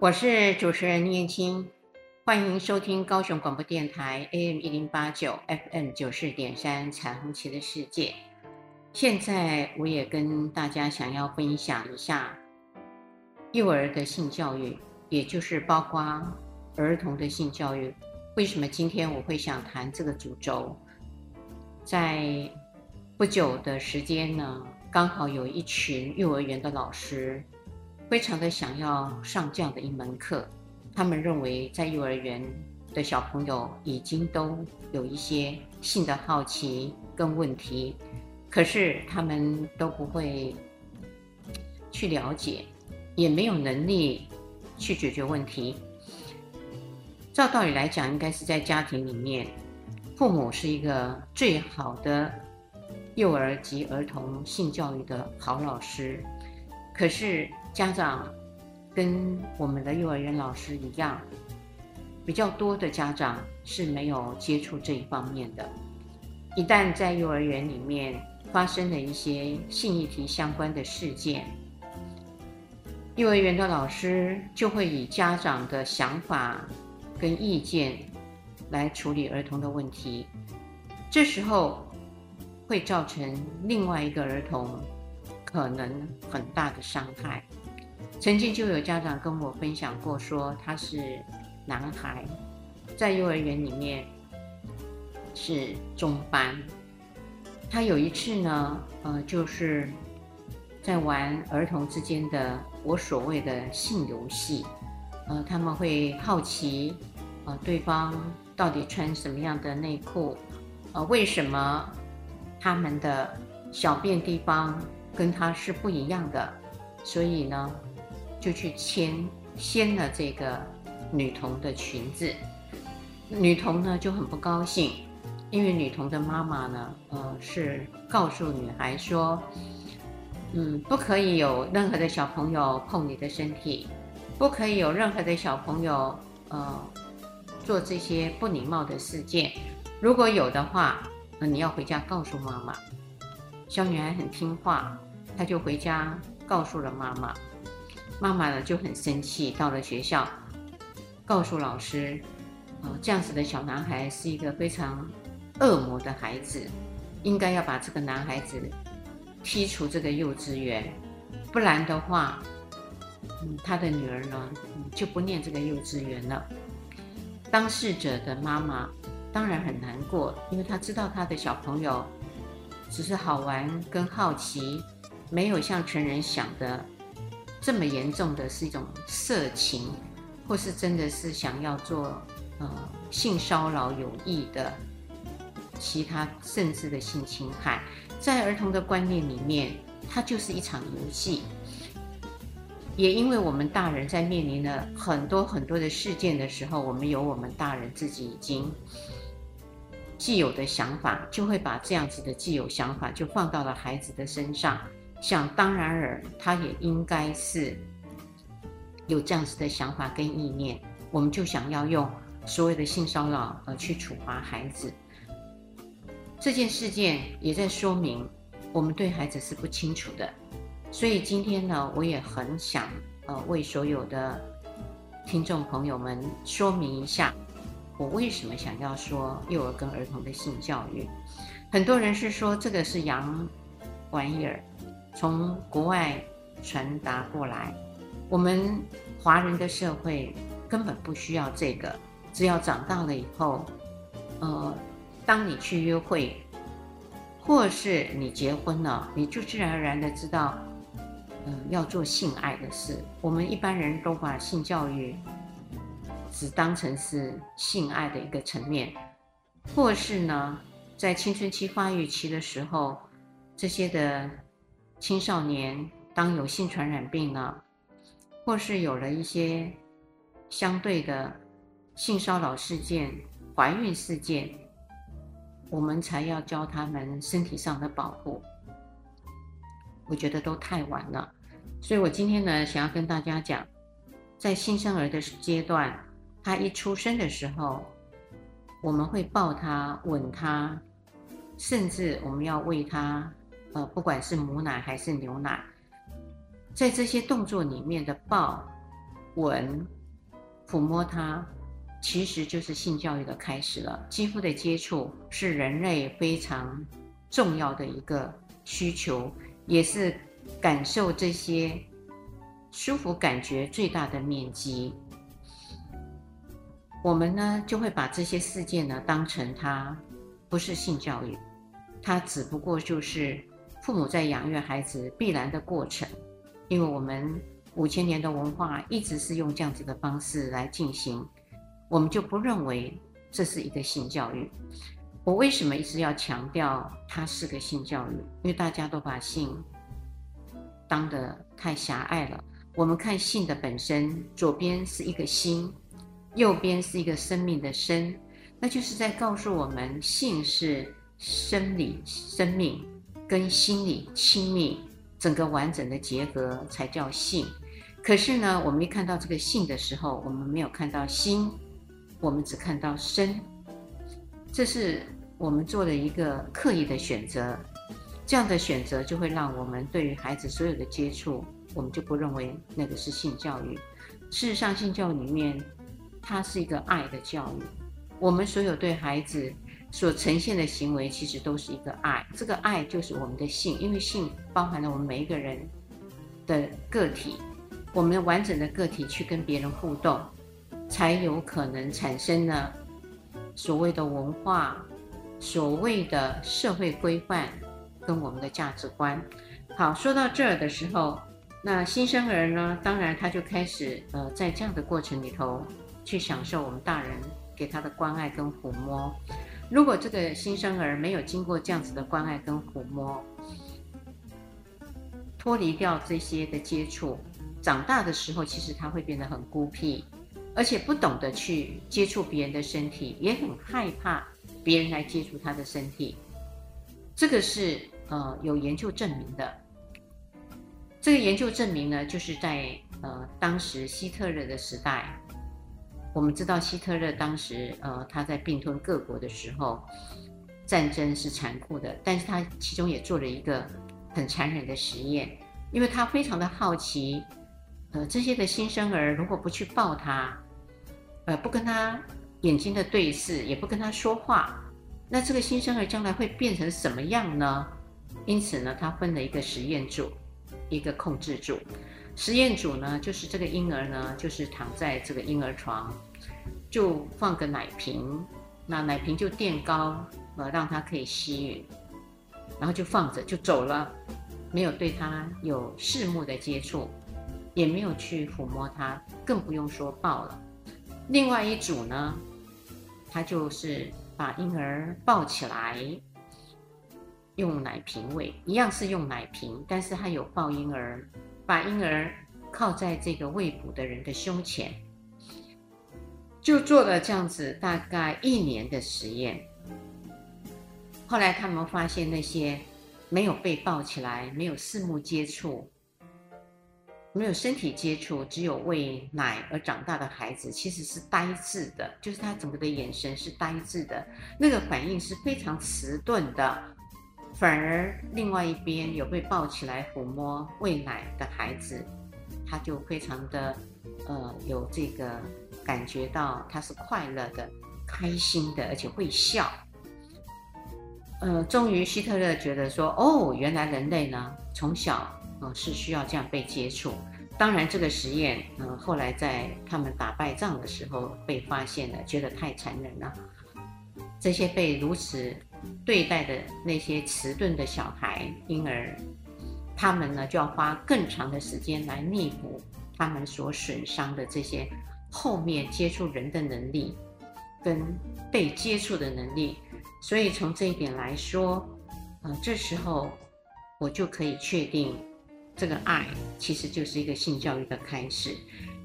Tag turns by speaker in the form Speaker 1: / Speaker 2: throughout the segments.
Speaker 1: 我是主持人念青，欢迎收听高雄广播电台 AM 一零八九 FM 九四点三彩虹旗的世界。现在我也跟大家想要分享一下幼儿的性教育，也就是包括儿童的性教育。为什么今天我会想谈这个主轴？在不久的时间呢，刚好有一群幼儿园的老师，非常的想要上这样的一门课。他们认为在幼儿园的小朋友已经都有一些性的好奇跟问题，可是他们都不会去了解，也没有能力去解决问题。照道理来讲，应该是在家庭里面，父母是一个最好的幼儿及儿童性教育的好老师。可是家长跟我们的幼儿园老师一样，比较多的家长是没有接触这一方面的。一旦在幼儿园里面发生了一些性议题相关的事件，幼儿园的老师就会以家长的想法。跟意见来处理儿童的问题，这时候会造成另外一个儿童可能很大的伤害。曾经就有家长跟我分享过，说他是男孩，在幼儿园里面是中班，他有一次呢，呃，就是在玩儿童之间的我所谓的性游戏。呃，他们会好奇，呃，对方到底穿什么样的内裤，呃，为什么他们的小便地方跟他是不一样的，所以呢，就去牵掀了这个女童的裙子，女童呢就很不高兴，因为女童的妈妈呢，呃，是告诉女孩说，嗯，不可以有任何的小朋友碰你的身体。不可以有任何的小朋友，呃，做这些不礼貌的事件。如果有的话，那你要回家告诉妈妈。小女孩很听话，她就回家告诉了妈妈。妈妈呢就很生气，到了学校，告诉老师，呃，这样子的小男孩是一个非常恶魔的孩子，应该要把这个男孩子踢出这个幼稚园，不然的话。嗯，他的女儿呢，就不念这个幼稚园了。当事者的妈妈当然很难过，因为她知道她的小朋友只是好玩跟好奇，没有像成人想的这么严重的是一种色情，或是真的是想要做呃性骚扰有意的其他甚至的性侵害，在儿童的观念里面，它就是一场游戏。也因为我们大人在面临了很多很多的事件的时候，我们有我们大人自己已经既有的想法，就会把这样子的既有想法就放到了孩子的身上，想当然尔，他也应该是有这样子的想法跟意念，我们就想要用所谓的性骚扰而去处罚孩子。这件事件也在说明我们对孩子是不清楚的。所以今天呢，我也很想呃为所有的听众朋友们说明一下，我为什么想要说幼儿跟儿童的性教育。很多人是说这个是洋玩意儿，从国外传达过来，我们华人的社会根本不需要这个，只要长大了以后，呃，当你去约会，或是你结婚了，你就自然而然的知道。嗯，要做性爱的事，我们一般人都把性教育只当成是性爱的一个层面，或是呢，在青春期发育期的时候，这些的青少年当有性传染病了，或是有了一些相对的性骚扰事件、怀孕事件，我们才要教他们身体上的保护。我觉得都太晚了。所以我今天呢，想要跟大家讲，在新生儿的阶段，他一出生的时候，我们会抱他、吻他，甚至我们要喂他，不管是母奶还是牛奶，在这些动作里面的抱、吻、抚摸它，其实就是性教育的开始了。肌肤的接触是人类非常重要的一个需求，也是感受这些舒服感觉最大的面积。我们呢，就会把这些事件呢当成它不是性教育，它只不过就是父母在养育孩子必然的过程，因为我们五千年的文化一直是用这样子的方式来进行，我们就不认为这是一个性教育。我为什么一直要强调它是个性教育？因为大家都把性当得太狭隘了。我们看性的本身，左边是一个心。右边是一个生命的生，那就是在告诉我们，性是生理、生命跟心理亲密整个完整的结合才叫性。可是呢，我们一看到这个性的时候，我们没有看到心，我们只看到身。这是我们做的一个刻意的选择，这样的选择就会让我们对于孩子所有的接触，我们就不认为那个是性教育。事实上，性教育里面。它是一个爱的教育，我们所有对孩子所呈现的行为，其实都是一个爱。这个爱就是我们的性，因为性包含了我们每一个人的个体，我们完整的个体去跟别人互动，才有可能产生了所谓的文化、所谓的社会规范跟我们的价值观。好，说到这儿的时候，那新生儿呢，当然他就开始呃，在这样的过程里头。去享受我们大人给他的关爱跟抚摸。如果这个新生儿没有经过这样子的关爱跟抚摸，脱离掉这些的接触，长大的时候其实他会变得很孤僻，而且不懂得去接触别人的身体，也很害怕别人来接触他的身体。这个是呃有研究证明的。这个研究证明呢，就是在呃当时希特勒的时代。我们知道希特勒当时，呃，他在并吞各国的时候，战争是残酷的，但是他其中也做了一个很残忍的实验，因为他非常的好奇，呃，这些的新生儿如果不去抱他，呃，不跟他眼睛的对视，也不跟他说话，那这个新生儿将来会变成什么样呢？因此呢，他分了一个实验组，一个控制组。实验组呢，就是这个婴儿呢，就是躺在这个婴儿床，就放个奶瓶，那奶瓶就垫高，呃，让他可以吸吮，然后就放着就走了，没有对他有视目的接触，也没有去抚摸他，更不用说抱了。另外一组呢，他就是把婴儿抱起来，用奶瓶喂，一样是用奶瓶，但是他有抱婴儿。把婴儿靠在这个喂哺的人的胸前，就做了这样子大概一年的实验。后来他们发现，那些没有被抱起来、没有四目接触、没有身体接触、只有喂奶而长大的孩子，其实是呆滞的，就是他整个的眼神是呆滞的，那个反应是非常迟钝的。反而，另外一边有被抱起来抚摸喂奶的孩子，他就非常的，呃，有这个感觉到他是快乐的、开心的，而且会笑。呃，终于希特勒觉得说，哦，原来人类呢，从小呃是需要这样被接触。当然，这个实验，呃，后来在他们打败仗的时候被发现了，觉得太残忍了。这些被如此。对待的那些迟钝的小孩、婴儿，他们呢就要花更长的时间来弥补他们所损伤的这些后面接触人的能力跟被接触的能力。所以从这一点来说，呃，这时候我就可以确定，这个爱其实就是一个性教育的开始。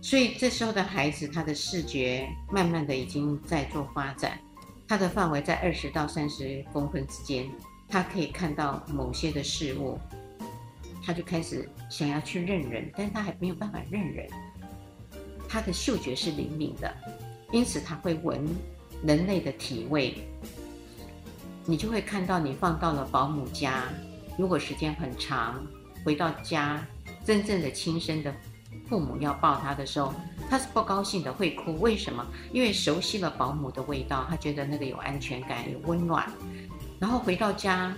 Speaker 1: 所以这时候的孩子，他的视觉慢慢的已经在做发展。他的范围在二十到三十公分之间，他可以看到某些的事物，他就开始想要去认人，但他还没有办法认人。他的嗅觉是灵敏的，因此他会闻人类的体味。你就会看到，你放到了保姆家，如果时间很长，回到家，真正的亲生的父母要抱他的时候，他是不高兴的，会哭。为什么？因为熟悉了保姆的味道，他觉得那个有安全感、有温暖。然后回到家，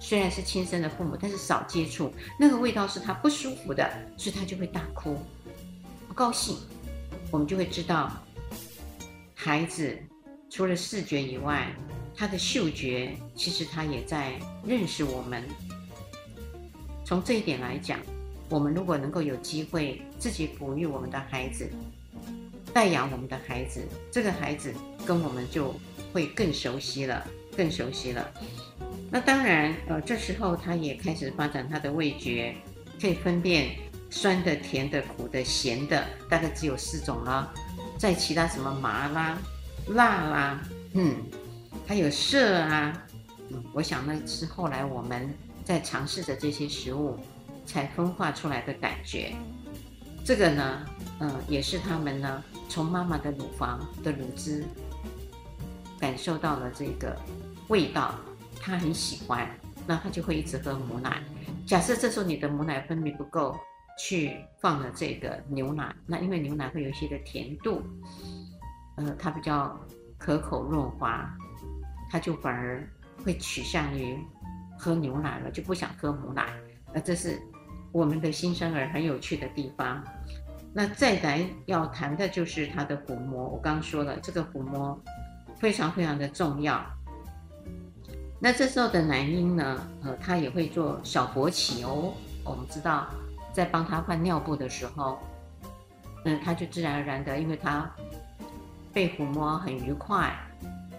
Speaker 1: 虽然是亲生的父母，但是少接触，那个味道是他不舒服的，所以他就会大哭，不高兴。我们就会知道，孩子除了视觉以外，他的嗅觉其实他也在认识我们。从这一点来讲，我们如果能够有机会自己哺育我们的孩子，带养我们的孩子，这个孩子跟我们就会更熟悉了，更熟悉了。那当然，呃，这时候他也开始发展他的味觉，可以分辨酸的、甜的、苦的、咸的，大概只有四种了。在其他什么麻啦、辣啦，嗯，还有涩啊，嗯，我想那是后来我们。在尝试着这些食物，才分化出来的感觉。这个呢，嗯、也是他们呢从妈妈的乳房的乳汁感受到了这个味道，他很喜欢，那他就会一直喝母奶。假设这时候你的母奶分泌不够，去放了这个牛奶，那因为牛奶会有一些的甜度，呃，它比较可口润滑，它就反而会趋向于。喝牛奶了就不想喝母奶，那这是我们的新生儿很有趣的地方。那再来要谈的就是他的抚摸，我刚说了，这个抚摸非常非常的重要。那这时候的男婴呢，呃，他也会做小勃起哦。我们知道，在帮他换尿布的时候，嗯，他就自然而然的，因为他被抚摸很愉快，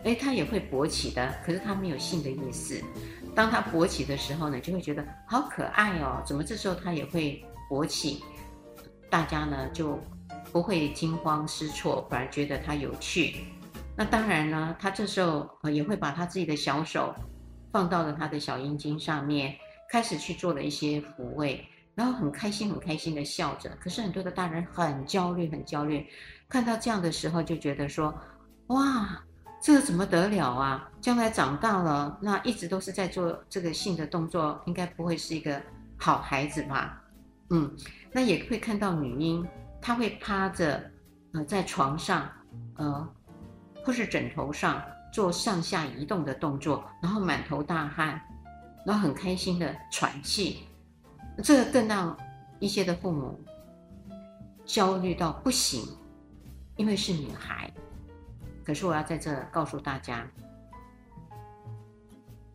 Speaker 1: 诶，他也会勃起的，可是他没有性的意思。当他勃起的时候呢，就会觉得好可爱哦，怎么这时候他也会勃起？大家呢就不会惊慌失措，反而觉得他有趣。那当然呢，他这时候也会把他自己的小手放到了他的小阴茎上面，开始去做了一些抚慰，然后很开心很开心的笑着。可是很多的大人很焦虑很焦虑，看到这样的时候就觉得说，哇。这个怎么得了啊？将来长大了，那一直都是在做这个性的动作，应该不会是一个好孩子吧？嗯，那也会看到女婴，她会趴着，呃，在床上，呃，或是枕头上做上下移动的动作，然后满头大汗，然后很开心的喘气，这个更让一些的父母焦虑到不行，因为是女孩。可是我要在这告诉大家，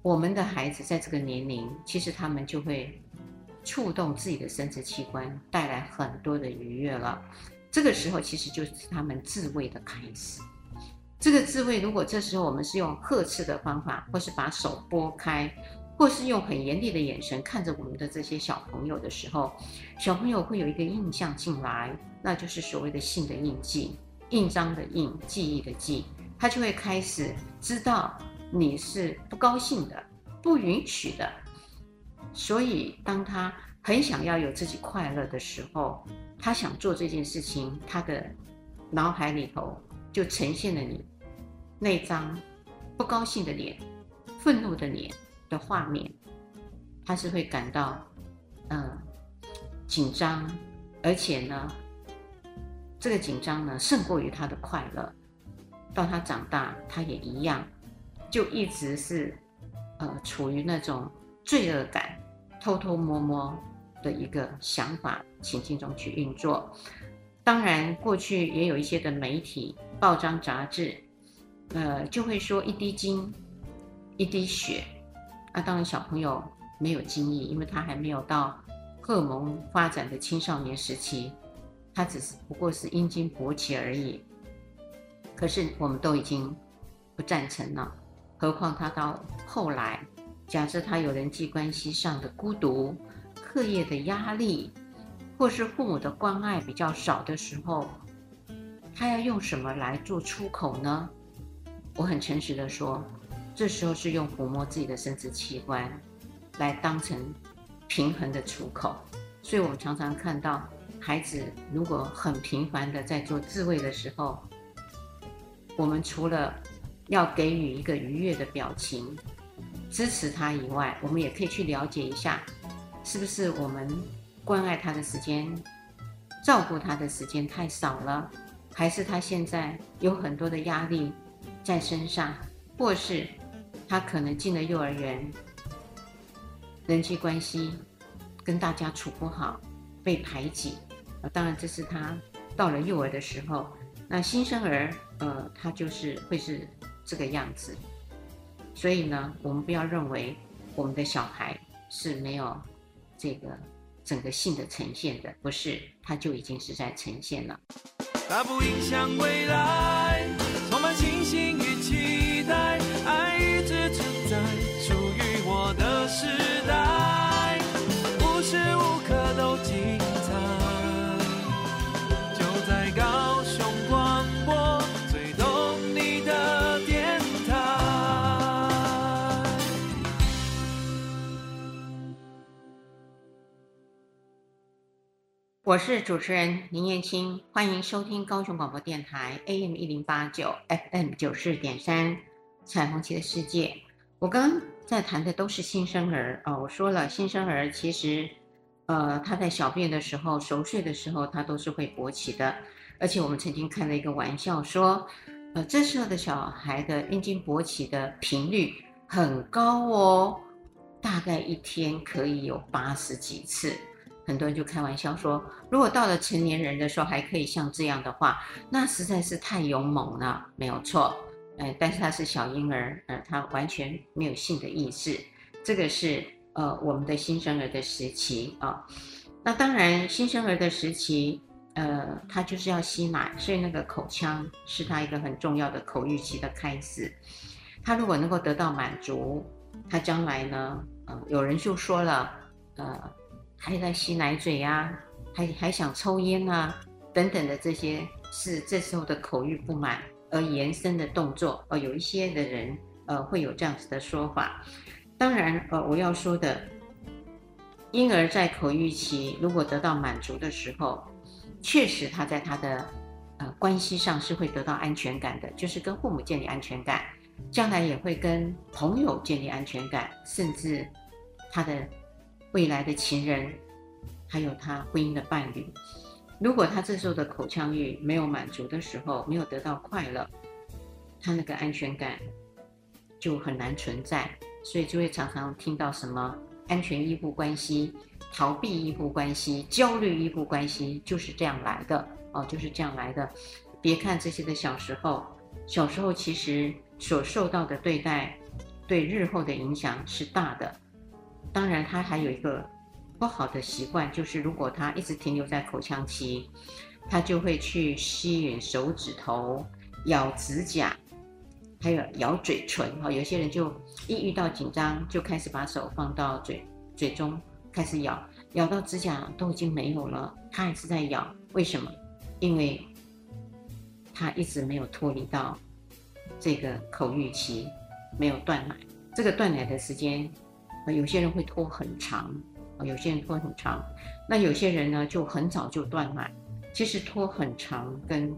Speaker 1: 我们的孩子在这个年龄，其实他们就会触动自己的生殖器官，带来很多的愉悦了。这个时候其实就是他们自慰的开始。这个自慰，如果这时候我们是用呵斥的方法，或是把手拨开，或是用很严厉的眼神看着我们的这些小朋友的时候，小朋友会有一个印象进来，那就是所谓的性的印记。印章的印，记忆的记，他就会开始知道你是不高兴的，不允许的。所以，当他很想要有自己快乐的时候，他想做这件事情，他的脑海里头就呈现了你那张不高兴的脸、愤怒的脸的画面。他是会感到嗯紧张，而且呢。这个紧张呢，胜过于他的快乐。到他长大，他也一样，就一直是，呃，处于那种罪恶感、偷偷摸摸的一个想法情境中去运作。当然，过去也有一些的媒体、报章、杂志，呃，就会说一滴精，一滴血。那，当然小朋友没有经历，因为他还没有到荷尔蒙发展的青少年时期。他只是不过是阴茎勃起而已，可是我们都已经不赞成了。何况他到后来，假设他有人际关系上的孤独、课业的压力，或是父母的关爱比较少的时候，他要用什么来做出口呢？我很诚实的说，这时候是用抚摸自己的生殖器官来当成平衡的出口。所以我们常常看到。孩子如果很频繁的在做自慰的时候，我们除了要给予一个愉悦的表情，支持他以外，我们也可以去了解一下，是不是我们关爱他的时间照顾他的时间太少了，还是他现在有很多的压力在身上，或是他可能进了幼儿园，人际关系跟大家处不好，被排挤。啊，当然这是他到了幼儿的时候，那新生儿，呃，他就是会是这个样子。所以呢，我们不要认为我们的小孩是没有这个整个性的呈现的，不是，他就已经是在呈现了。它不影响未来，我是主持人林燕青，欢迎收听高雄广播电台 AM 一零八九 FM 九四点三彩虹旗的世界。我刚刚在谈的都是新生儿哦，我说了，新生儿其实，呃，他在小便的时候、熟睡的时候，他都是会勃起的。而且我们曾经开了一个玩笑说，呃，这时候的小孩的阴茎勃起的频率很高哦，大概一天可以有八十几次。很多人就开玩笑说，如果到了成年人的时候还可以像这样的话，那实在是太勇猛了，没有错。呃，但是他是小婴儿，呃，他完全没有性的意识。这个是呃我们的新生儿的时期啊，那当然，新生儿的时期，呃，他就是要吸奶，所以那个口腔是他一个很重要的口欲期的开始。他如果能够得到满足，他将来呢，呃，有人就说了，呃。还在吸奶嘴呀，还还想抽烟啊，等等的这些是这时候的口欲不满而延伸的动作。呃，有一些的人呃会有这样子的说法。当然，呃，我要说的，婴儿在口欲期如果得到满足的时候，确实他在他的呃关系上是会得到安全感的，就是跟父母建立安全感，将来也会跟朋友建立安全感，甚至他的。未来的情人，还有他婚姻的伴侣，如果他这时候的口腔欲没有满足的时候，没有得到快乐，他那个安全感就很难存在，所以就会常常听到什么安全依附关系、逃避依附关系、焦虑依附关系，就是这样来的哦，就是这样来的。别看这些的小时候，小时候其实所受到的对待，对日后的影响是大的。当然，他还有一个不好的习惯，就是如果他一直停留在口腔期，他就会去吸吮手指头、咬指甲，还有咬嘴唇。哈，有些人就一遇到紧张，就开始把手放到嘴嘴中开始咬，咬到指甲都已经没有了，他还是在咬。为什么？因为他一直没有脱离到这个口欲期，没有断奶。这个断奶的时间。有些人会拖很长，有些人拖很长，那有些人呢就很早就断奶。其实拖很长跟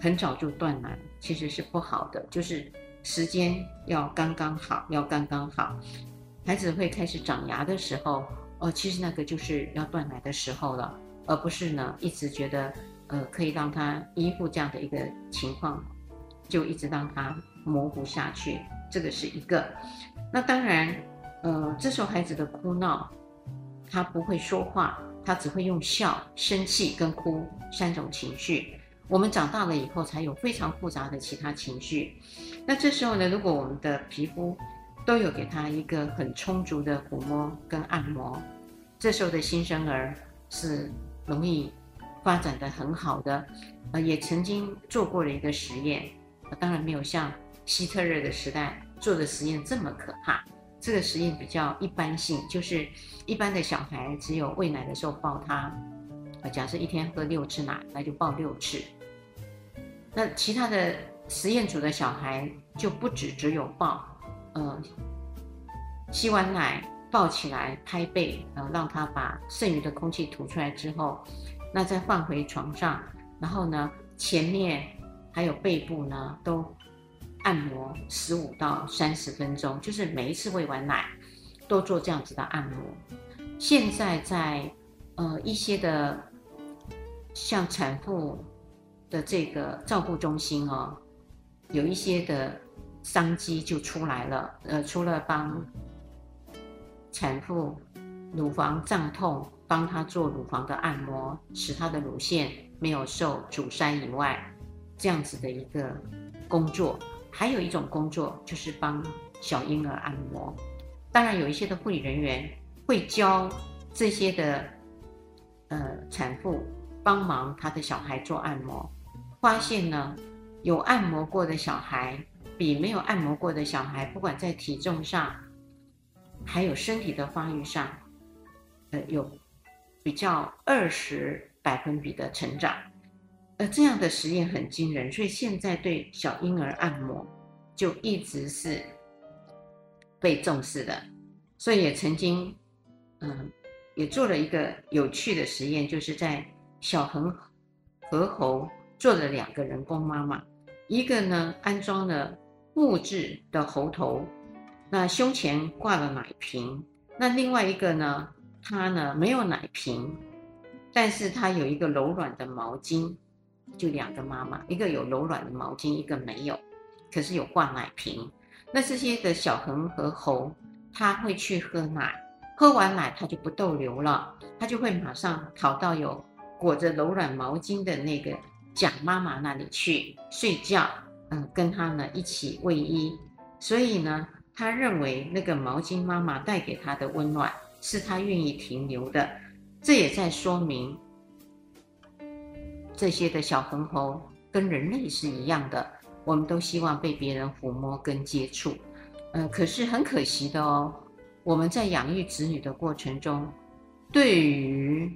Speaker 1: 很早就断奶其实是不好的，就是时间要刚刚好，要刚刚好。孩子会开始长牙的时候，哦，其实那个就是要断奶的时候了，而不是呢一直觉得呃可以让他依附这样的一个情况，就一直让他模糊下去。这个是一个。那当然。呃，这时候孩子的哭闹，他不会说话，他只会用笑、生气跟哭三种情绪。我们长大了以后，才有非常复杂的其他情绪。那这时候呢，如果我们的皮肤都有给他一个很充足的抚摸跟按摩，这时候的新生儿是容易发展得很好的。呃，也曾经做过了一个实验，当然没有像希特勒的时代做的实验这么可怕。这个实验比较一般性，就是一般的小孩只有喂奶的时候抱他，啊，假设一天喝六次奶，那就抱六次。那其他的实验组的小孩就不止只有抱，呃，吸完奶抱起来拍背，呃，让他把剩余的空气吐出来之后，那再放回床上，然后呢，前面还有背部呢都。按摩十五到三十分钟，就是每一次喂完奶都做这样子的按摩。现在在呃一些的像产妇的这个照顾中心哦，有一些的商机就出来了。呃，除了帮产妇乳房胀痛，帮她做乳房的按摩，使她的乳腺没有受阻塞以外，这样子的一个工作，还有一种工作就是帮小婴儿按摩。当然，有一些的护理人员会教这些的呃产妇帮忙她的小孩做按摩，发现呢，有按摩过的小孩比没有按摩过的小孩，不管在体重上，还有身体的发育上，呃，有比较二十百分比的成长。呃，这样的实验很惊人，所以现在对小婴儿按摩就一直是被重视的。所以也曾经，嗯，也做了一个有趣的实验，就是在小恒河猴做了两个人工妈妈，一个呢安装了木质的猴头，那胸前挂了奶瓶，那另外一个呢，它呢没有奶瓶，但是它有一个柔软的毛巾。就两个妈妈，一个有柔软的毛巾，一个没有，可是有挂奶瓶。那这些的小恒和猴，他会去喝奶，喝完奶他就不逗留了，他就会马上跑到有裹着柔软毛巾的那个蒋妈妈那里去睡觉，嗯，跟他呢一起喂衣。所以呢，他认为那个毛巾妈妈带给他的温暖，是他愿意停留的。这也在说明。这些的小红猴跟人类是一样的，我们都希望被别人抚摸跟接触，呃，可是很可惜的哦，我们在养育子女的过程中，对于，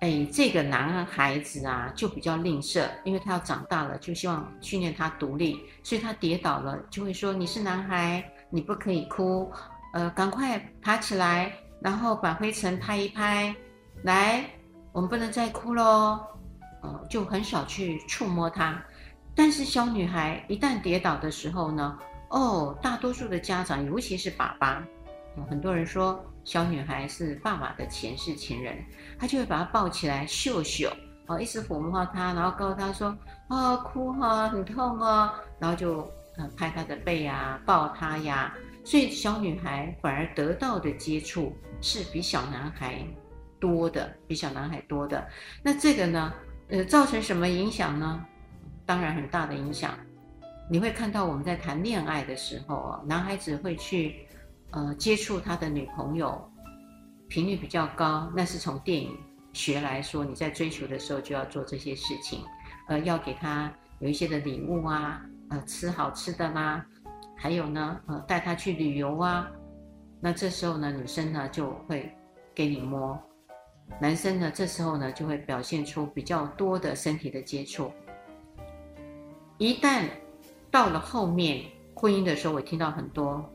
Speaker 1: 哎，这个男孩子啊，就比较吝啬，因为他要长大了，就希望训练他独立，所以他跌倒了就会说：“你是男孩，你不可以哭，呃，赶快爬起来，然后把灰尘拍一拍，来，我们不能再哭喽。”呃，就很少去触摸它，但是小女孩一旦跌倒的时候呢，哦，大多数的家长，尤其是爸爸，很多人说小女孩是爸爸的前世情人，他就会把她抱起来秀秀，哦，一直抚摸她，然后告诉她说，啊、哭哈、很痛哦，然后就呃拍她的背啊，抱她呀，所以小女孩反而得到的接触是比小男孩多的，比小男孩多的，那这个呢？呃，造成什么影响呢？当然很大的影响。你会看到我们在谈恋爱的时候啊，男孩子会去呃接触他的女朋友，频率比较高。那是从电影学来说，你在追求的时候就要做这些事情，呃，要给他有一些的礼物啊，呃，吃好吃的啦，还有呢，呃，带他去旅游啊。那这时候呢，女生呢就会给你摸。男生呢，这时候呢就会表现出比较多的身体的接触。一旦到了后面婚姻的时候，我听到很多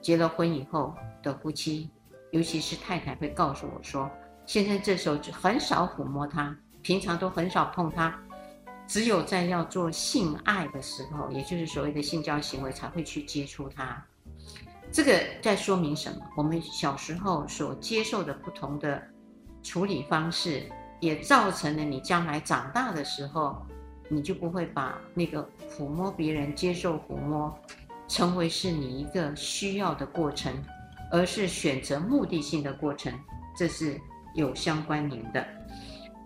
Speaker 1: 结了婚以后的夫妻，尤其是太太会告诉我说，先生这时候就很少抚摸她，平常都很少碰她，只有在要做性爱的时候，也就是所谓的性交行为才会去接触她。这个在说明什么？我们小时候所接受的不同的。处理方式也造成了你将来长大的时候，你就不会把那个抚摸别人、接受抚摸，成为是你一个需要的过程，而是选择目的性的过程，这是有相关联的。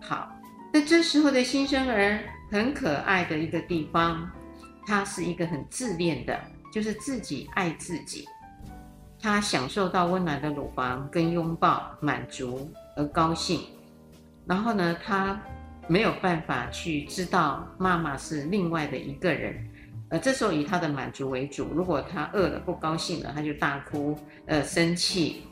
Speaker 1: 好，那这时候的新生儿很可爱的一个地方，他是一个很自恋的，就是自己爱自己，他享受到温暖的乳房跟拥抱，满足。而高兴，然后呢，他没有办法去知道妈妈是另外的一个人，呃，这时候以他的满足为主。如果他饿了、不高兴了，他就大哭，呃，生气，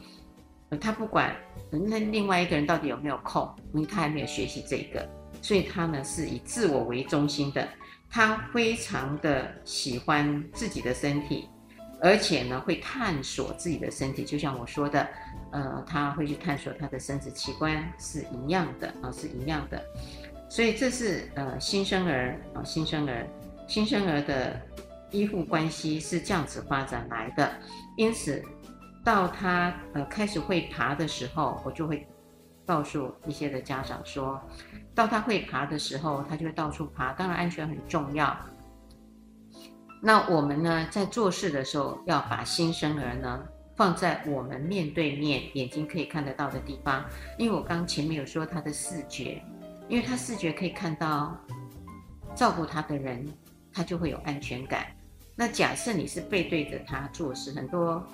Speaker 1: 呃，他不管那另外一个人到底有没有空，因为他还没有学习这个，所以他呢是以自我为中心的，他非常的喜欢自己的身体。而且呢，会探索自己的身体，就像我说的，呃，他会去探索他的生殖器官是一样的啊，是一样的。所以这是呃新生儿啊，新生儿，新生儿的依附关系是这样子发展来的。因此，到他呃开始会爬的时候，我就会告诉一些的家长说，到他会爬的时候，他就会到处爬。当然，安全很重要。那我们呢，在做事的时候，要把新生儿呢放在我们面对面、眼睛可以看得到的地方。因为我刚前面有说他的视觉，因为他视觉可以看到照顾他的人，他就会有安全感。那假设你是背对着他做事，很多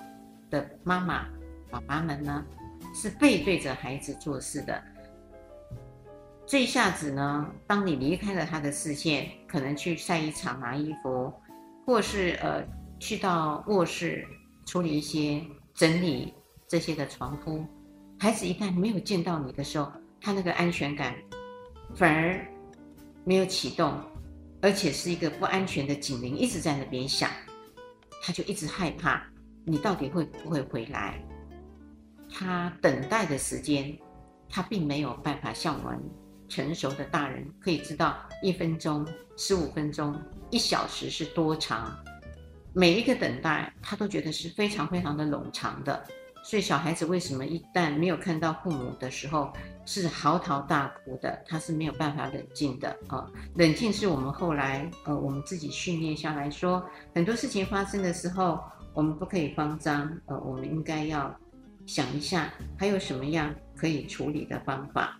Speaker 1: 的妈妈、爸爸们呢是背对着孩子做事的。这一下子呢，当你离开了他的视线，可能去晒衣场拿衣服，或是呃去到卧室处理一些整理这些的床铺，孩子一旦没有见到你的时候，他那个安全感反而没有启动。而且是一个不安全的警铃，一直在那边响，他就一直害怕你到底会不会回来。他等待的时间，他并没有办法像我们成熟的大人可以知道一分钟、十五分钟、一小时是多长。每一个等待，他都觉得是非常非常的冗长的。所以小孩子为什么一旦没有看到父母的时候是嚎啕大哭的？他是没有办法冷静的啊！冷静是我们后来呃我们自己训练下来说，很多事情发生的时候，我们不可以慌张，呃，我们应该要想一下还有什么样可以处理的方法。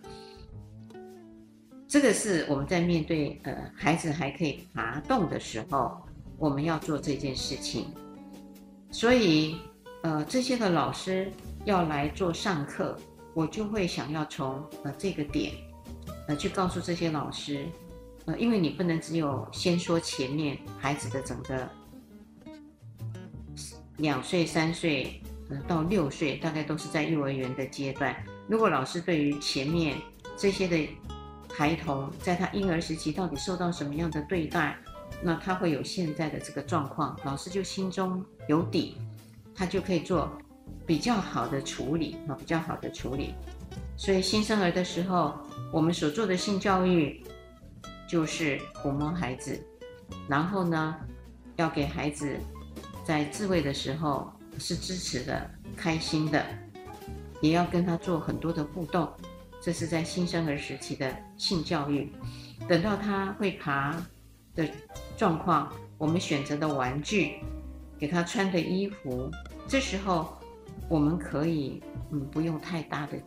Speaker 1: 这个是我们在面对呃孩子还可以爬动的时候，我们要做这件事情。所以。呃，这些的老师要来做上课，我就会想要从呃这个点，呃去告诉这些老师，呃，因为你不能只有先说前面孩子的整个两岁、三岁，呃到六岁，大概都是在幼儿园的阶段。如果老师对于前面这些的孩童，在他婴儿时期到底受到什么样的对待，那他会有现在的这个状况，老师就心中有底。他就可以做比较好的处理啊，比较好的处理。所以新生儿的时候，我们所做的性教育就是抚摸孩子，然后呢，要给孩子在自慰的时候是支持的、开心的，也要跟他做很多的互动。这是在新生儿时期的性教育。等到他会爬的状况，我们选择的玩具。给他穿的衣服，这时候我们可以嗯不用太大的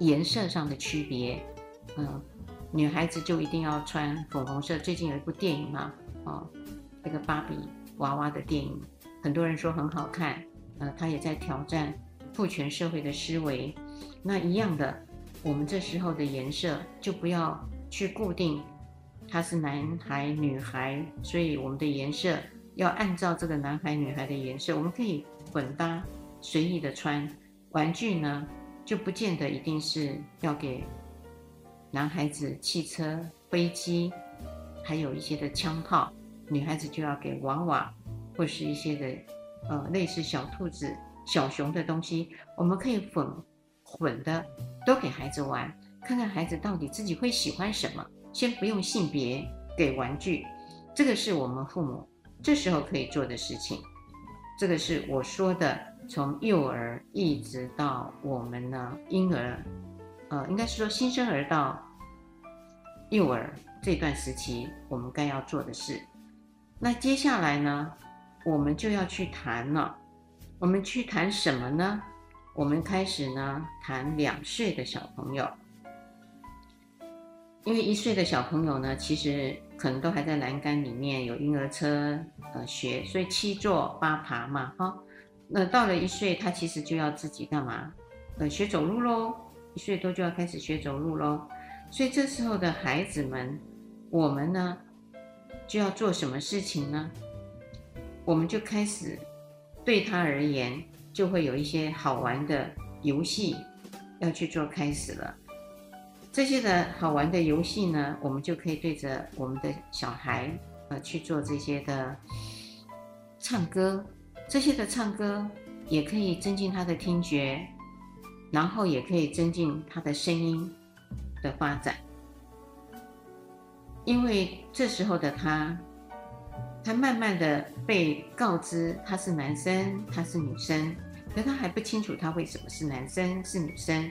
Speaker 1: 颜色上的区别，嗯，女孩子就一定要穿粉红色。最近有一部电影嘛，哦，那个芭比娃娃的电影，很多人说很好看，呃，他也在挑战父权社会的思维。那一样的，我们这时候的颜色就不要去固定他是男孩女孩，所以我们的颜色。要按照这个男孩女孩的颜色，我们可以混搭，随意的穿。玩具呢，就不见得一定是要给男孩子汽车、飞机，还有一些的枪炮；女孩子就要给娃娃，或是一些的呃类似小兔子、小熊的东西。我们可以混混的都给孩子玩，看看孩子到底自己会喜欢什么。先不用性别给玩具，这个是我们父母。这时候可以做的事情，这个是我说的，从幼儿一直到我们呢婴儿，呃，应该是说新生儿到幼儿这段时期，我们该要做的事。那接下来呢，我们就要去谈了。我们去谈什么呢？我们开始呢谈两岁的小朋友，因为一岁的小朋友呢，其实。可能都还在栏杆里面有婴儿车呃学，所以七坐八爬嘛哈。那到了一岁，他其实就要自己干嘛？呃，学走路喽。一岁多就要开始学走路喽。所以这时候的孩子们，我们呢就要做什么事情呢？我们就开始对他而言，就会有一些好玩的游戏要去做开始了。这些的好玩的游戏呢，我们就可以对着我们的小孩，呃，去做这些的唱歌。这些的唱歌也可以增进他的听觉，然后也可以增进他的声音的发展。因为这时候的他，他慢慢的被告知他是男生，他是女生，可他还不清楚他为什么是男生是女生。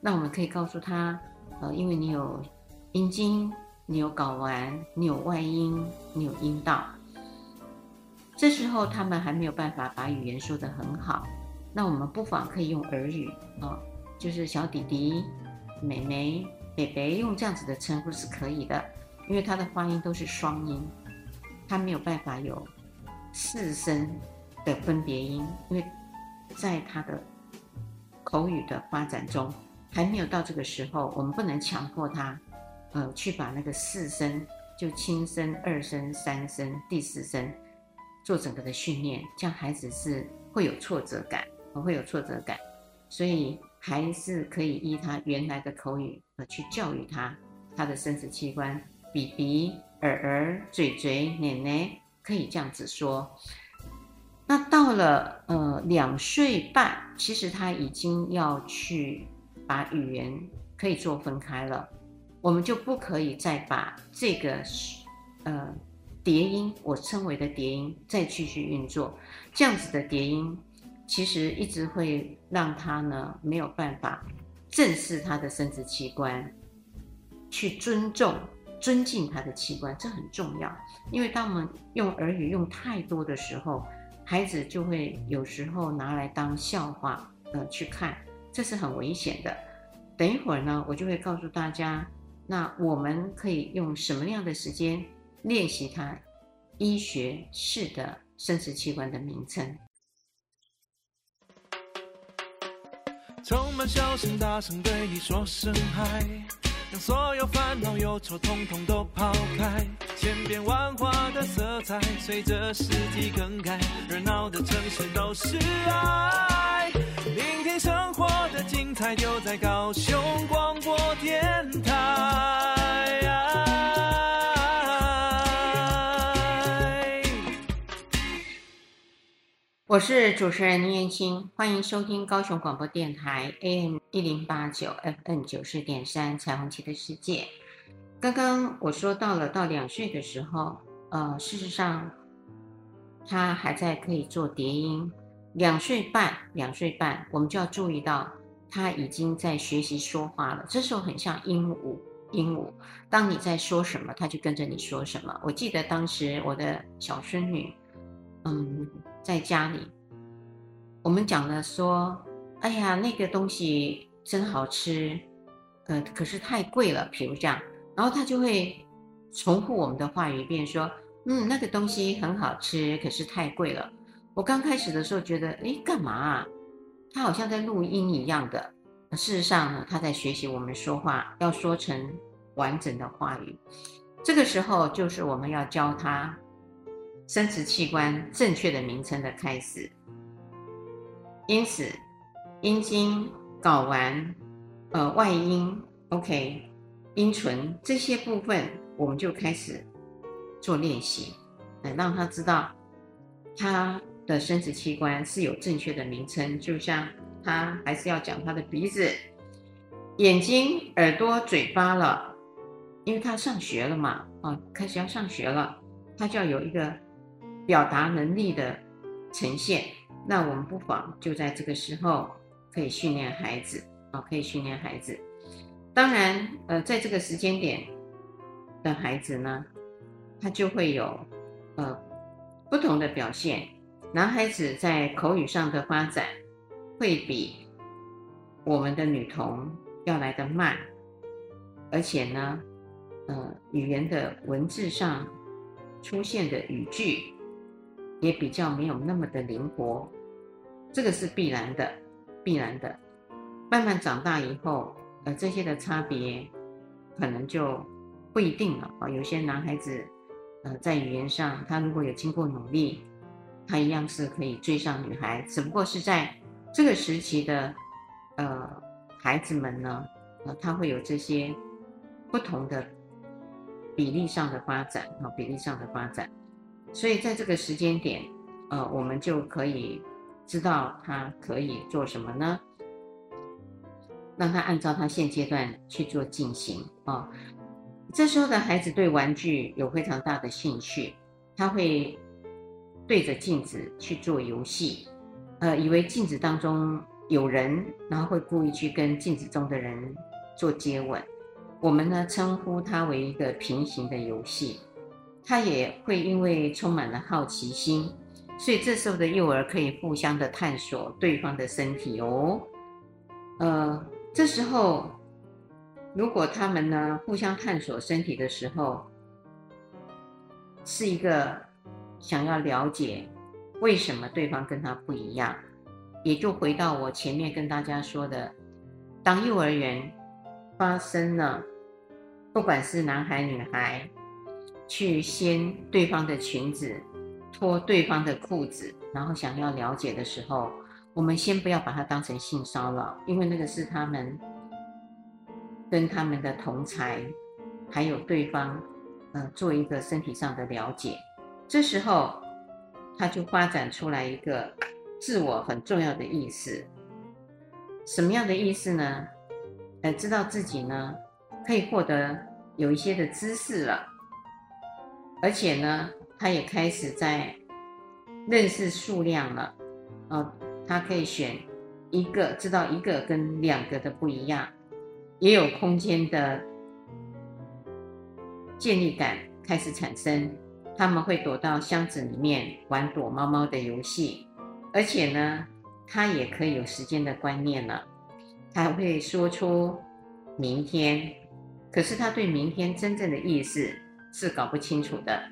Speaker 1: 那我们可以告诉他，呃，因为你有阴茎，你有睾丸，你有外阴，你有阴道。这时候他们还没有办法把语言说得很好，那我们不妨可以用儿语啊、就是小弟弟、妹妹、伯伯，用这样子的称呼是可以的，因为他的发音都是双音，他没有办法有四声的分别音，因为在他的口语的发展中还没有到这个时候，我们不能强迫他，呃，去把那个四声就轻声、二声、三声、第四声。做整个的训练，这样孩子是会有挫折感，会有挫折感，所以还是可以依他原来的口语呃去教育他，他的生殖器官，鼻鼻、耳耳、嘴嘴、奶奶，可以这样子说。那到了呃两岁半，其实他已经要去把语言可以做分开了，我们就不可以再把这个呃。叠音，我称为的叠音，再继续运作，这样子的叠音，其实一直会让他呢没有办法正视他的生殖器官，去尊重、尊敬他的器官，这很重要。因为当我们用儿语用太多的时候，孩子就会有时候拿来当笑话呃去看，这是很危险的。等一会儿呢，我就会告诉大家，那我们可以用什么样的时间？练习他医学式的生殖器官的名称。充满笑声，大声对你说声嗨，让所有烦恼忧愁统统都抛开。千变万化的色彩，随着四季更改，热闹的城市都是爱。聆听生活的精彩，就在高雄广播电台。我是主持人林燕青，欢迎收听高雄广播电台 AM 一零八九 FN 九四点三彩虹旗的世界。刚刚我说到了到两岁的时候，呃，事实上他还在可以做叠音。两岁半，两岁半，我们就要注意到他已经在学习说话了。这时候很像鹦鹉，鹦鹉，当你在说什么，他就跟着你说什么。我记得当时我的小孙女。嗯，在家里，我们讲了说，哎呀，那个东西真好吃，呃，可是太贵了，比如这样，然后他就会重复我们的话语一遍，说，嗯，那个东西很好吃，可是太贵了。我刚开始的时候觉得，哎，干嘛啊？他好像在录音一样的。事实上呢，他在学习我们说话，要说成完整的话语。这个时候就是我们要教他。生殖器官正确的名称的开始，因此，阴茎、睾丸、呃外阴，OK，阴唇这些部分，我们就开始做练习，来让他知道他的生殖器官是有正确的名称。就像他还是要讲他的鼻子、眼睛、耳朵、嘴巴了，因为他上学了嘛，啊，开始要上学了，他就要有一个。表达能力的呈现，那我们不妨就在这个时候可以训练孩子啊，可以训练孩子。当然，呃，在这个时间点的孩子呢，他就会有呃不同的表现。男孩子在口语上的发展会比我们的女童要来得慢，而且呢，呃，语言的文字上出现的语句。也比较没有那么的灵活，这个是必然的，必然的。慢慢长大以后，呃，这些的差别可能就不一定了啊。有些男孩子，呃，在语言上，他如果有经过努力，他一样是可以追上女孩。只不过是在这个时期的，呃，孩子们呢，呃，他会有这些不同的比例上的发展啊，比例上的发展。所以在这个时间点，呃，我们就可以知道他可以做什么呢？让他按照他现阶段去做进行啊、这时候的孩子对玩具有非常大的兴趣，他会对着镜子去做游戏，呃，以为镜子当中有人，然后会故意去跟镜子中的人做接吻。我们呢称呼它为一个平行的游戏。他也会因为充满了好奇心，所以这时候的幼儿可以互相的探索对方的身体哦。呃，这时候如果他们呢互相探索身体的时候，是一个想要了解为什么对方跟他不一样。也就回到我前面跟大家说的，当幼儿园发生了，不管是男孩女孩，去掀对方的裙子，脱对方的裤子，然后想要了解的时候，我们先不要把它当成性骚扰，因为那个是他们跟他们的同才，还有对方，呃，做一个身体上的了解。这时候，他就发展出来一个。自我很重要的意思，什么样的意思呢？呃，知道自己呢可以获得有一些的知识了，而且呢，他也开始在认识数量了。哦，他可以选一个，知道一个跟两个的不一样，也有空间的建立感开始产生。他们会躲到箱子里面玩躲猫猫的游戏。而且呢，他也可以有时间的观念了，他会说出明天，可是他对明天真正的意思是搞不清楚的，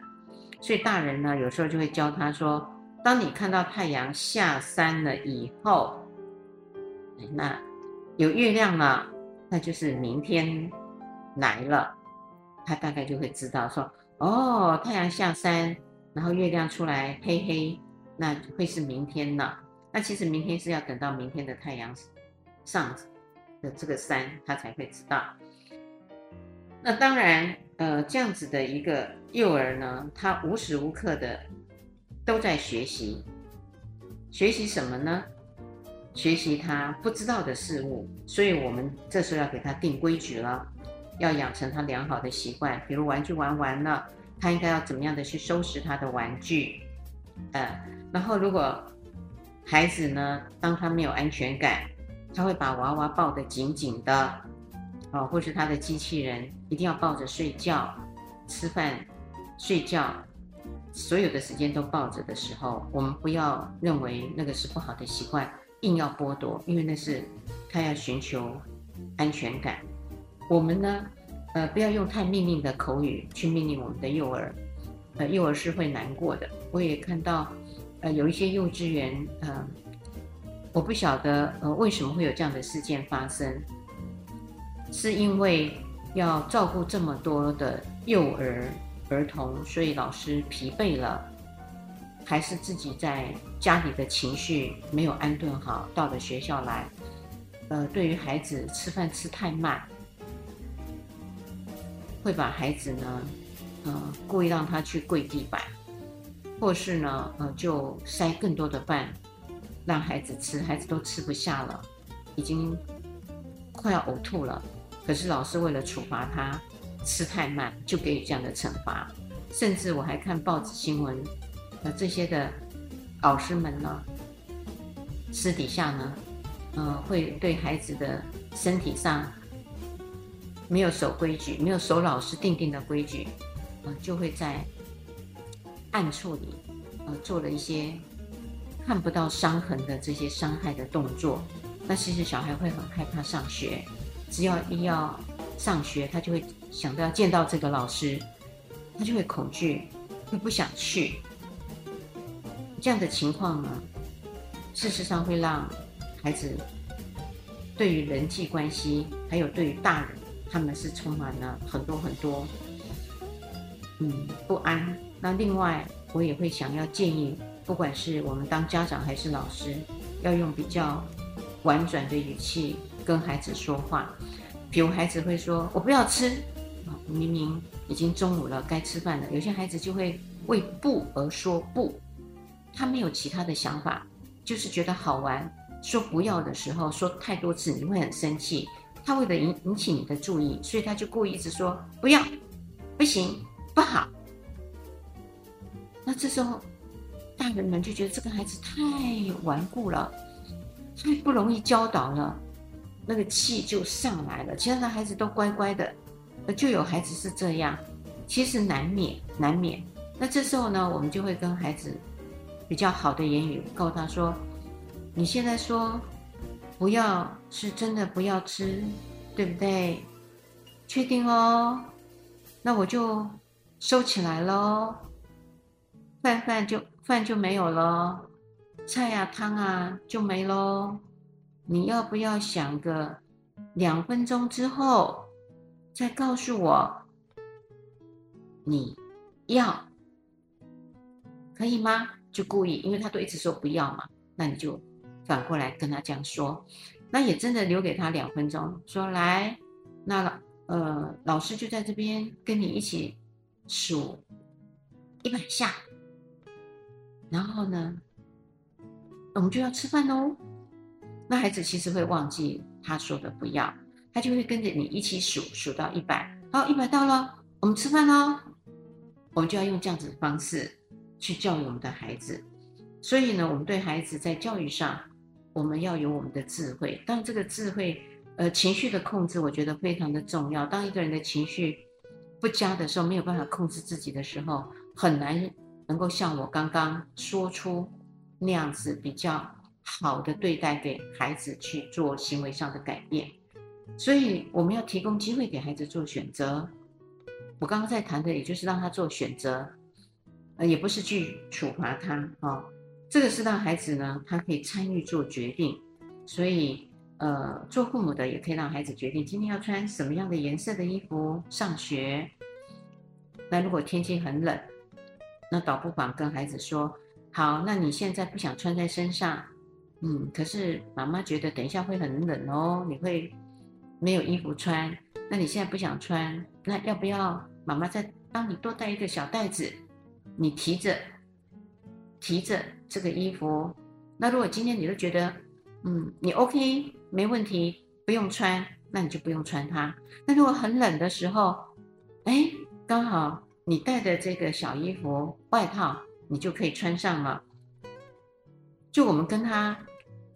Speaker 1: 所以大人呢，有时候就会教他说：当你看到太阳下山了以后，那有月亮了，那就是明天来了，他大概就会知道说：哦，太阳下山，然后月亮出来，嘿嘿。那会是明天了？那其实明天是要等到明天的太阳上的这个山，他才会知道。那当然，呃，这样子的一个幼儿呢，他无时无刻的都在学习，学习什么呢？学习他不知道的事物。所以我们这时候要给他定规矩了，要养成他良好的习惯。比如玩具玩完了，他应该要怎么样的去收拾他的玩具？呃，然后如果孩子呢，当他没有安全感，他会把娃娃抱得紧紧的，哦，或是他的机器人一定要抱着睡觉、吃饭、睡觉，所有的时间都抱着的时候，我们不要认为那个是不好的习惯，硬要剥夺，因为那是他要寻求安全感。我们呢，呃，不要用太命令的口语去命令我们的幼儿。呃，幼儿是会难过的。我也看到，呃，有一些幼稚园，呃，我不晓得，呃，为什么会有这样的事件发生？是因为要照顾这么多的幼儿儿童，所以老师疲惫了，还是自己在家里的情绪没有安顿好，到了学校来，呃，对于孩子吃饭吃太慢，会把孩子呢？呃，故意让他去跪地板，或是呢，呃，就塞更多的饭让孩子吃，孩子都吃不下了，已经快要呕吐了。可是老师为了处罚他吃太慢，就给予这样的惩罚。甚至我还看报纸新闻，呃，这些的老师们呢，私底下呢，呃，会对孩子的身体上没有守规矩，没有守老师定定的规矩。就会在暗处里，呃，做了一些看不到伤痕的这些伤害的动作。那其实小孩会很害怕上学，只要一要上学，他就会想到要见到这个老师，他就会恐惧，会不想去。这样的情况呢，事实上会让孩子对于人际关系，还有对于大人，他们是充满了很多很多。嗯，不安。那另外，我也会想要建议，不管是我们当家长还是老师，要用比较婉转的语气跟孩子说话。比如孩子会说：“我不要吃。”明明已经中午了，该吃饭了。有些孩子就会为不而说不，他没有其他的想法，就是觉得好玩。说不要的时候，说太多次，你会很生气。他为了引引起你的注意，所以他就故意一直说不要，不行。不好，那这时候大人们就觉得这个孩子太顽固了，所以不容易教导了，那个气就上来了。其他的孩子都乖乖的，就有孩子是这样，其实难免难免。那这时候呢，我们就会跟孩子比较好的言语告诉他说：“你现在说不要是真的不要吃，对不对？确定哦，那我就收起来喽，饭饭就饭就没有了。”菜呀、汤啊就没喽，你要不要想个两分钟之后再告诉我？你要可以吗？就故意，因为他都一直说不要嘛，那你就反过来跟他这样说，那也真的留给他两分钟，说来，那呃老师就在这边跟你一起数一百下，然后呢？我们就要吃饭喽。那孩子其实会忘记他说的不要，他就会跟着你一起数，数到一百。好，一百到了，我们吃饭喽。我们就要用这样子的方式去教育我们的孩子。所以呢，我们对孩子在教育上，我们要有我们的智慧。当这个智慧，呃，情绪的控制，我觉得非常的重要。当一个人的情绪不佳的时候，没有办法控制自己的时候，很难能够像我刚刚说出。那样子比较好的对待给孩子去做行为上的改变，所以我们要提供机会给孩子做选择。我刚刚在谈的，也就是让他做选择，呃，也不是去处罚他啊、哦。这个是让孩子呢，他可以参与做决定。所以，呃，做父母的也可以让孩子决定今天要穿什么样的颜色的衣服上学。那如果天气很冷，那倒不妨跟孩子说。好，那你现在不想穿在身上，嗯，可是妈妈觉得等一下会很冷哦，你会没有衣服穿。那你现在不想穿，那要不要妈妈再帮你多带一个小袋子，你提着提着这个衣服。那如果今天你都觉得，嗯，你 OK 没问题，不用穿，那你就不用穿它。那如果很冷的时候，哎，刚好你带的这个小衣服外套。你就可以穿上了。就我们跟他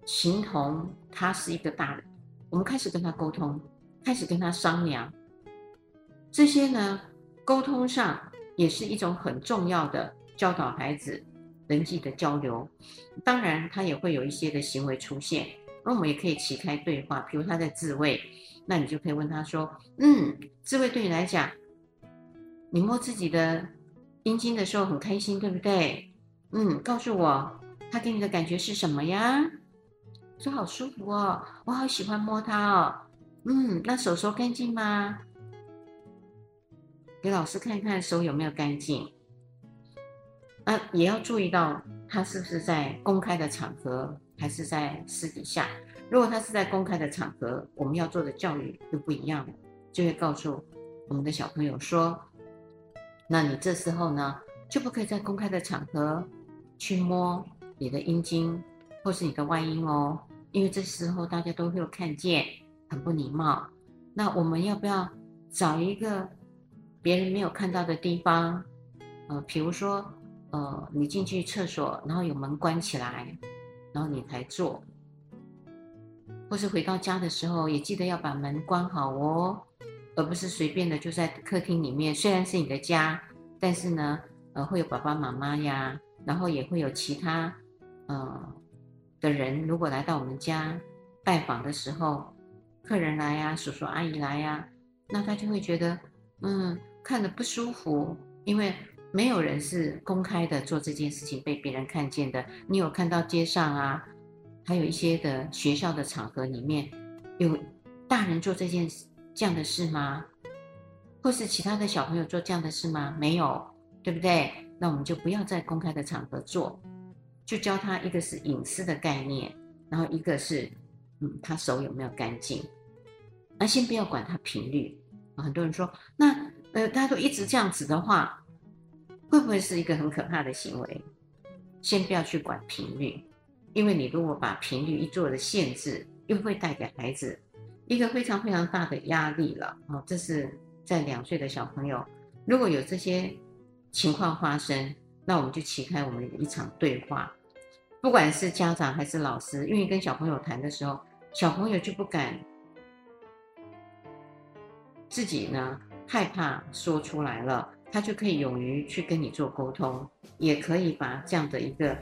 Speaker 1: 形同他是一个大人，我们开始跟他沟通，开始跟他商量。这些呢，沟通上也是一种很重要的教导孩子人际的交流。当然，他也会有一些的行为出现，那我们也可以启开对话。比如他在自慰，那你就可以问他说：“嗯，自慰对你来讲，你摸自己的。”阴茎的时候很开心，对不对？嗯，告诉我，他给你的感觉是什么呀？说好舒服哦，我好喜欢摸它哦。嗯，那手手干净吗？给老师看看手有没有干净。啊，也要注意到他是不是在公开的场合，还是在私底下。如果他是在公开的场合，我们要做的教育就不一样了，就会告诉我们的小朋友说。那你这时候呢，就不可以在公开的场合去摸你的阴茎或是你的外阴哦，因为这时候大家都会有看见，很不礼貌。那我们要不要找一个别人没有看到的地方？呃，比如说，呃，你进去厕所，然后有门关起来，然后你才做，或是回到家的时候，也记得要把门关好哦。而不是随便的就在客厅里面，虽然是你的家，但是呢，呃，会有爸爸妈妈呀，然后也会有其他，呃，的人，如果来到我们家拜访的时候，客人来呀，叔叔阿姨来呀，那他就会觉得，嗯，看着不舒服，因为没有人是公开的做这件事情被别人看见的。你有看到街上啊，还有一些的学校的场合里面有大人做这件。这样的事吗？或是其他的小朋友做这样的事吗？没有，对不对？那我们就不要在公开的场合做，就教他一个是隐私的概念，然后一个是，嗯，他手有没有干净？那先不要管他频率。很多人说，那呃，大家都一直这样子的话，会不会是一个很可怕的行为？先不要去管频率，因为你如果把频率一做了限制，又会带给孩子。一个非常非常大的压力了啊！这是在两岁的小朋友，如果有这些情况发生，那我们就启开我们一场对话。不管是家长还是老师，愿意跟小朋友谈的时候，小朋友就不敢自己呢，害怕说出来了，他就可以勇于去跟你做沟通，也可以把这样的一个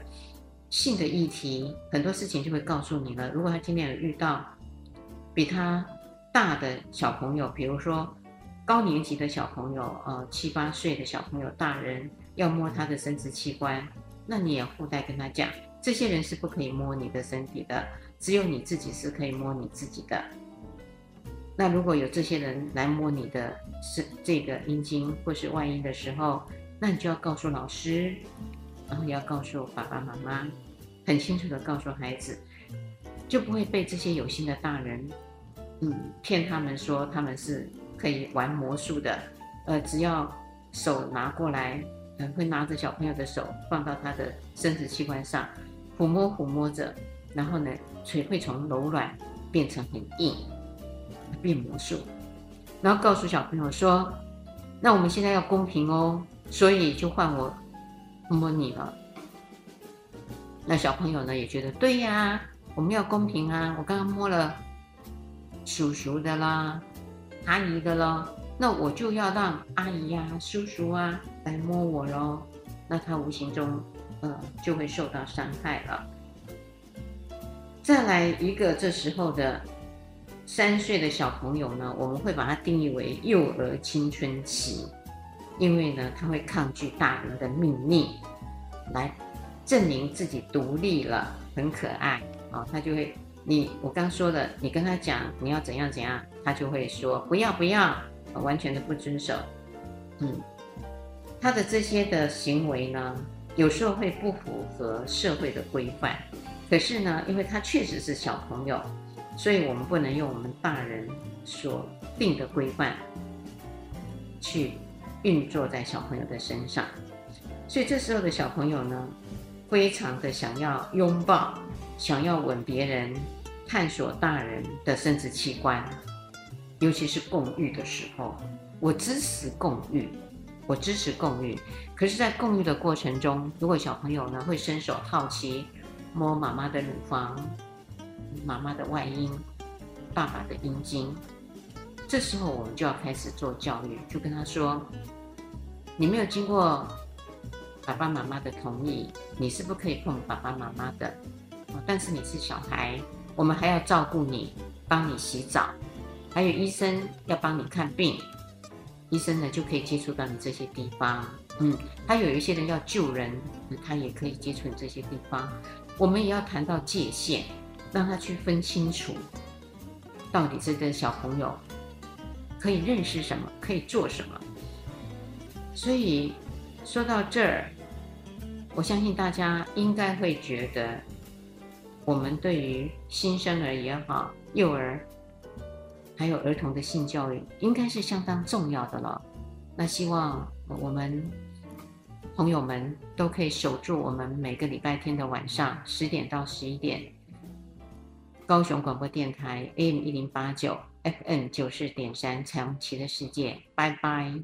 Speaker 1: 性的议题，很多事情就会告诉你了。如果他今天有遇到比他大的小朋友，比如说高年级的小朋友，呃，七八岁的小朋友，大人要摸他的生殖器官，那你也附带跟他讲，这些人是不可以摸你的身体的，只有你自己是可以摸你自己的。那如果有这些人来摸你的是这个阴茎或是外阴的时候，那你就要告诉老师，然后要告诉爸爸妈妈，很清楚的告诉孩子，就不会被这些有心的大人。嗯，骗他们说他们是可以玩魔术的，呃，只要手拿过来，嗯，会拿着小朋友的手放到他的生殖器官上，抚摸抚摸着，然后呢，腿会从柔软变成很硬，变魔术，然后告诉小朋友说，那我们现在要公平哦，所以就换我摸你了。那小朋友呢也觉得对呀，我们要公平啊，我刚刚摸了。叔叔的啦，阿姨的咯，那我就要让阿姨呀、叔叔啊来摸我喽，那他无形中，呃，就会受到伤害了。再来一个，这时候的三岁的小朋友呢，我们会把它定义为幼儿青春期，因为呢，他会抗拒大人的命令，来证明自己独立了，很可爱啊、他就会。你我刚说的，你跟他讲你要怎样怎样，他就会说不要不要，完全的不遵守。嗯，他的这些的行为呢，有时候会不符合社会的规范。可是呢，因为他确实是小朋友，所以我们不能用我们大人所定的规范去运作在小朋友的身上。所以这时候的小朋友呢，非常的想要拥抱，想要吻别人。探索大人的生殖器官，尤其是共浴的时候，我支持共浴，我支持共浴。可是，在共浴的过程中，如果小朋友呢会伸手好奇摸妈妈的乳房、妈妈的外阴、爸爸的阴茎，这时候我们就要开始做教育，就跟他说：你没有经过爸爸妈妈的同意，你是不可以碰爸爸妈妈的。但是你是小孩。我们还要照顾你，帮你洗澡，还有医生要帮你看病，医生呢就可以接触到你这些地方。嗯，还有一些人要救人，他也可以接触你这些地方。我们也要谈到界限，让他去分清楚，到底这个小朋友可以认识什么，可以做什么。所以说到这儿，我相信大家应该会觉得。我们对于新生儿也好，幼儿，还有儿童的性教育，应该是相当重要的了。那希望我们朋友们都可以守住我们每个礼拜天的晚上十点到十一点，高雄广播电台 AM 一零八九，FN 九四点三彩虹旗的世界，拜拜。